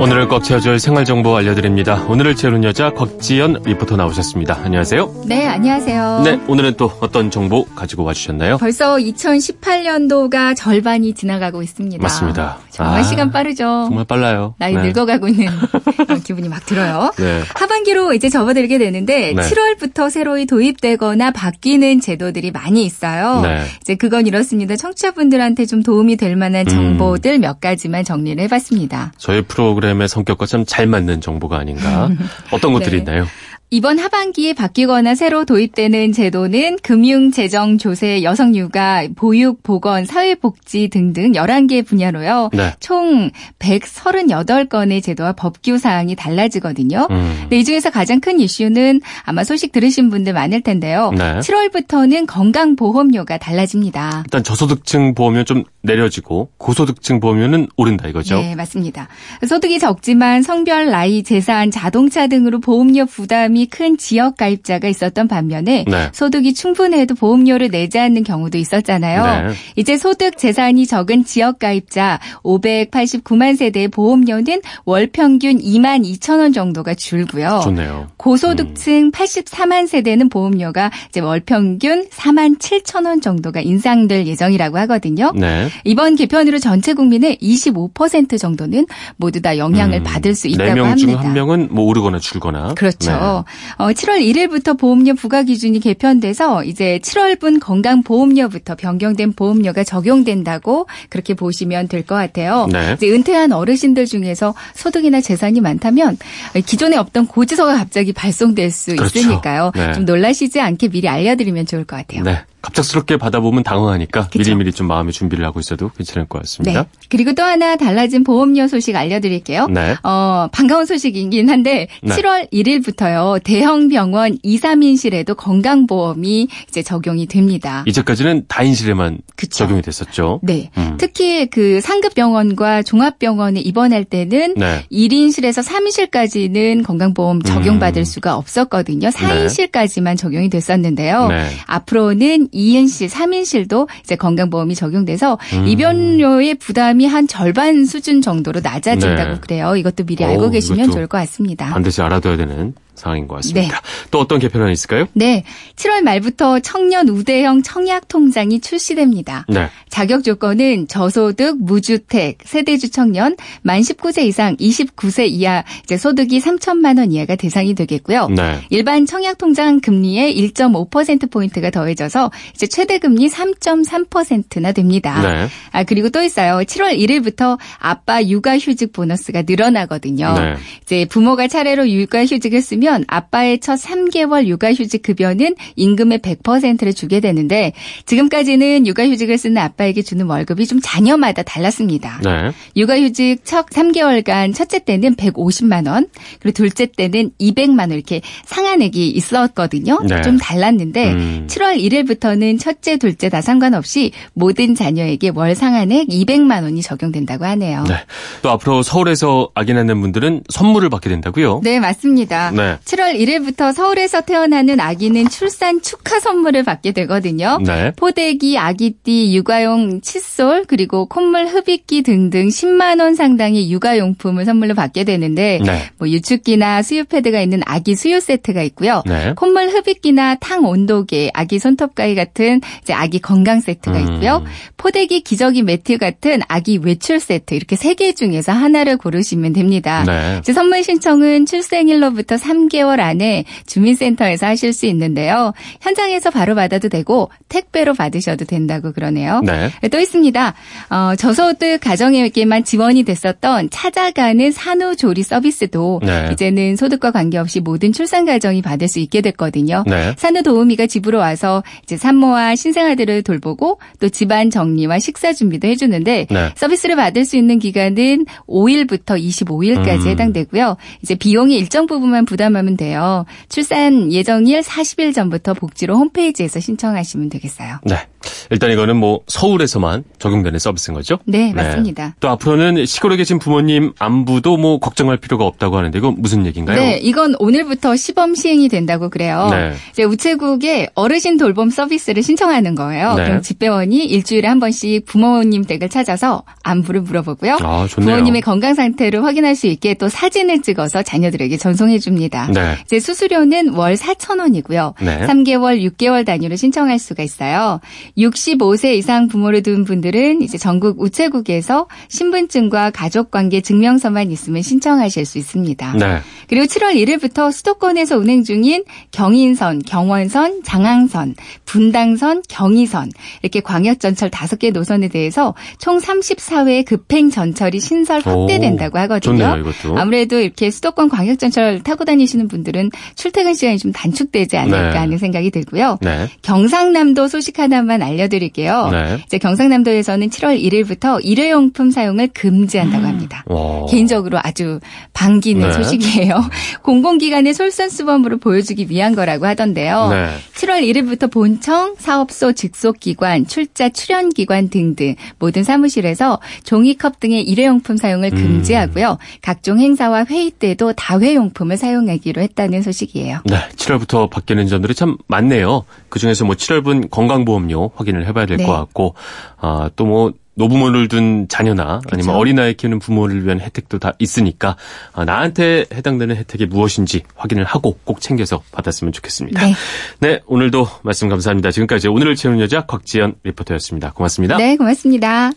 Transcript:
오늘을 꽉 채워줄 생활정보 알려드립니다. 오늘을 채우는 여자 곽지연 리포터 나오셨습니다. 안녕하세요. 네, 안녕하세요. 네, 오늘은 또 어떤 정보 가지고 와주셨나요? 벌써 2018년도가 절반이 지나가고 있습니다. 맞습니다. 정말 아, 시간 빠르죠. 정말 빨라요. 나이 네. 늙어가고 있는 기분이 막 들어요. 네. 하반기로 이제 접어들게 되는데 네. 7월부터 새로이 도입되거나 바뀌는 제도들이 많이 있어요. 네. 이제 그건 이렇습니다. 청취자분들한테 좀 도움이 될 만한 음. 정보들 몇 가지만 정리를 해봤습니다. 저희 프로그램의 성격과 참 잘 맞는 정보가 아닌가. 어떤 것들이 네. 있나요? 이번 하반기에 바뀌거나 새로 도입되는 제도는 금융, 재정, 조세, 여성 육아, 보육, 보건, 사회복지 등등 11개 분야로요. 네. 총 138건의 제도와 법규 사항이 달라지거든요. 음. 근데 이 중에서 가장 큰 이슈는 아마 소식 들으신 분들 많을 텐데요. 네. 7월부터는 건강보험료가 달라집니다. 일단 저소득층 보험료 좀 내려지고 고소득층 보험료는 오른다 이거죠? 네, 맞습니다. 소득이 적지만 성별, 나이, 재산, 자동차 등으로 보험료 부담이 큰 지역 가입자가 있었던 반면에 네. 소득이 충분해도 보험료를 내지 않는 경우도 있었잖아요. 네. 이제 소득 재산이 적은 지역 가입자 589만 세대의 보험료는 월 평균 2만 2천 원 정도가 줄고요. 좋네요. 고소득층 84만 세대는 보험료가 이제 월 평균 4만 7천 원 정도가 인상될 예정이라고 하거든요. 네. 이번 개편으로 전체 국민의 25% 정도는 모두 다 영향을 받을 수 있다고 4명 합니다. 중한 명은 뭐 오르거나 줄거나. 그렇죠. 네. 어, 7월 1일부터 보험료 부과 기준이 개편돼서 이제 7월분 건강보험료부터 변경된 보험료가 적용된다고 그렇게 보시면 될 것 같아요. 네. 이제 은퇴한 어르신들 중에서 소득이나 재산이 많다면 기존에 없던 고지서가 갑자기 발송될 수 그렇죠. 있으니까요. 네. 좀 놀라시지 않게 미리 알려드리면 좋을 것 같아요. 네. 갑작스럽게 받아보면 당황하니까 그쵸. 미리미리 좀 마음의 준비를 하고 있어도 괜찮을 것 같습니다. 네. 그리고 또 하나 달라진 보험료 소식 알려드릴게요. 네. 어, 반가운 소식이긴 한데 네. 7월 1일부터요. 대형 병원 2, 3인실에도 건강보험이 이제 적용이 됩니다. 이제까지는 다인실에만 그쵸. 적용이 됐었죠. 네. 음. 특히 그 상급병원과 종합병원에 입원할 때는 네. 1인실에서 3인실까지는 건강보험 적용받을 음. 수가 없었거든요. 4인실까지만 적용이 됐었는데요. 네. 앞으로는 2인실, 3인실도 이제 건강보험이 적용돼서 음. 입원료의 부담이 한 절반 수준 정도로 낮아진다고 네. 그래요. 이것도 미리 오, 알고 계시면 좋을 것 같습니다. 반드시 알아둬야 되는 상황인 것 같습니다. 네. 또 어떤 개편안이 있을까요? 네. 7월 말부터 청년 우대형 청약 통장이 출시됩니다. 네. 자격 조건은 저소득, 무주택, 세대주 청년, 만 19세 이상 29세 이하 이제 소득이 3천만 원 이하가 대상이 되겠고요. 네. 일반 청약 통장 금리에 1.5% 포인트가 더해져서 이제 최대 금리 3.3%나 됩니다. 네. 아 그리고 또 있어요. 7월 1일부터 아빠 육아 휴직 보너스가 늘어나거든요. 네. 이제 부모가 차례로 육아 휴직을 쓰면 아빠의 첫 3개월 육아휴직 급여는 임금의 100%를 주게 되는데 지금까지는 육아휴직을 쓰는 아빠에게 주는 월급이 좀 자녀마다 달랐습니다. 네. 육아휴직 첫 3개월간 첫째 때는 150만 원, 그리고 둘째 때는 200만 원 이렇게 상한액이 있었거든요. 네. 좀 달랐는데 음. 7월 1일부터는 첫째, 둘째 다 상관없이 모든 자녀에게 월 상한액 200만 원이 적용된다고 하네요. 네. 또 앞으로 서울에서 아기 낳는 분들은 선물을 받게 된다고요? 네, 맞습니다. 네. 7월 1일부터 서울에서 태어나는 아기는 출산 축하 선물을 받게 되거든요. 네. 포대기, 아기띠, 육아용 칫솔, 그리고 콧물 흡입기 등등 10만 원 상당의 육아용품을 선물로 받게 되는데 네. 뭐 유축기나 수유 패드가 있는 아기 수유 세트가 있고요. 네. 콧물 흡입기나 탕 온도계, 아기 손톱 가위 같은 이제 아기 건강 세트가 음. 있고요. 포대기 기저귀 매트 같은 아기 외출 세트 이렇게 세 개 중에서 하나를 고르시면 됩니다. 네. 선물 신청은 출생일로부터 3 개월 안에 주민센터에서 하실 수 있는데요. 현장에서 바로 받아도 되고 택배로 받으셔도 된다고 그러네요. 네. 또 있습니다. 어, 저소득 가정에게만 지원이 됐었던 찾아가는 산후조리 서비스도 네. 이제는 소득과 관계없이 모든 출산 가정이 받을 수 있게 됐거든요. 네. 산후 도우미가 집으로 와서 이제 산모와 신생아들을 돌보고 또 집안 정리와 식사 준비도 해주는데 네. 서비스를 받을 수 있는 기간은 5일부터 25일까지 음. 해당되고요. 이제 비용의 일정 부분만 부담하 면 돼요. 출산 예정일 40일 전부터 복지로 홈페이지에서 신청하시면 되겠어요. 네. 일단 이거는 뭐 서울에서만 적용되는 서비스인 거죠? 네, 맞습니다. 또 앞으로는 시골에 계신 부모님 안부도 뭐 걱정할 필요가 없다고 하는데 이건 무슨 얘기인가요? 네, 이건 오늘부터 시범 시행이 된다고 그래요. 네. 이제 우체국에 어르신 돌봄 서비스를 신청하는 거예요. 네. 그럼 집배원이 일주일에 한 번씩 부모님 댁을 찾아서 안부를 물어보고요. 아, 좋네요. 부모님의 건강 상태를 확인할 수 있게 또 사진을 찍어서 자녀들에게 전송해 줍니다. 네. 이제 수수료는 월 4,000원이고요. 네. 3개월, 6개월 단위로 신청할 수가 있어요. 65세 이상 부모를 둔 분들은 이제 전국 우체국에서 신분증과 가족관계 증명서만 있으면 신청하실 수 있습니다. 네. 그리고 7월 1일부터 수도권에서 운행 중인 경인선, 경원선, 장항선, 분당선, 경의선 이렇게 광역전철 5개 노선에 대해서 총 34회 급행 전철이 신설 확대된다고 오, 하거든요. 좋네요, 이것도. 아무래도 이렇게 수도권 광역전철 타고 다니시는 분들은 출퇴근 시간이 좀 단축되지 않을까 네. 하는 생각이 들고요. 네. 경상남도 소식 하나만 알려드릴게요. 네. 이제 경상남도에서는 7월 1일부터 일회용품 사용을 금지한다고 합니다. 와. 개인적으로 아주 반기는 네. 소식이에요. 공공기관의 솔선수범으로 보여주기 위한 거라고 하던데요. 네. 7월 1일부터 본청, 사업소, 직속기관, 출자, 출연기관 등등 모든 사무실에서 종이컵 등의 일회용품 사용을 음. 금지하고요. 각종 행사와 회의 때도 다회용품을 사용하기로 했다는 소식이에요. 네, 7월부터 바뀌는 점들이 참 많네요. 그중에서 뭐 7월분 건강보험료 확인을 해봐야 될것 네. 같고, 아, 또 뭐, 노부모를 둔 자녀나 아니면 그쵸. 어린아이 키우는 부모를 위한 혜택도 다 있으니까 아, 나한테 해당되는 혜택이 무엇인지 확인을 하고 꼭 챙겨서 받았으면 좋겠습니다. 네. 네, 오늘도 말씀 감사합니다. 지금까지 오늘을 채우는 여자 곽지연 리포터였습니다. 고맙습니다. 네, 고맙습니다.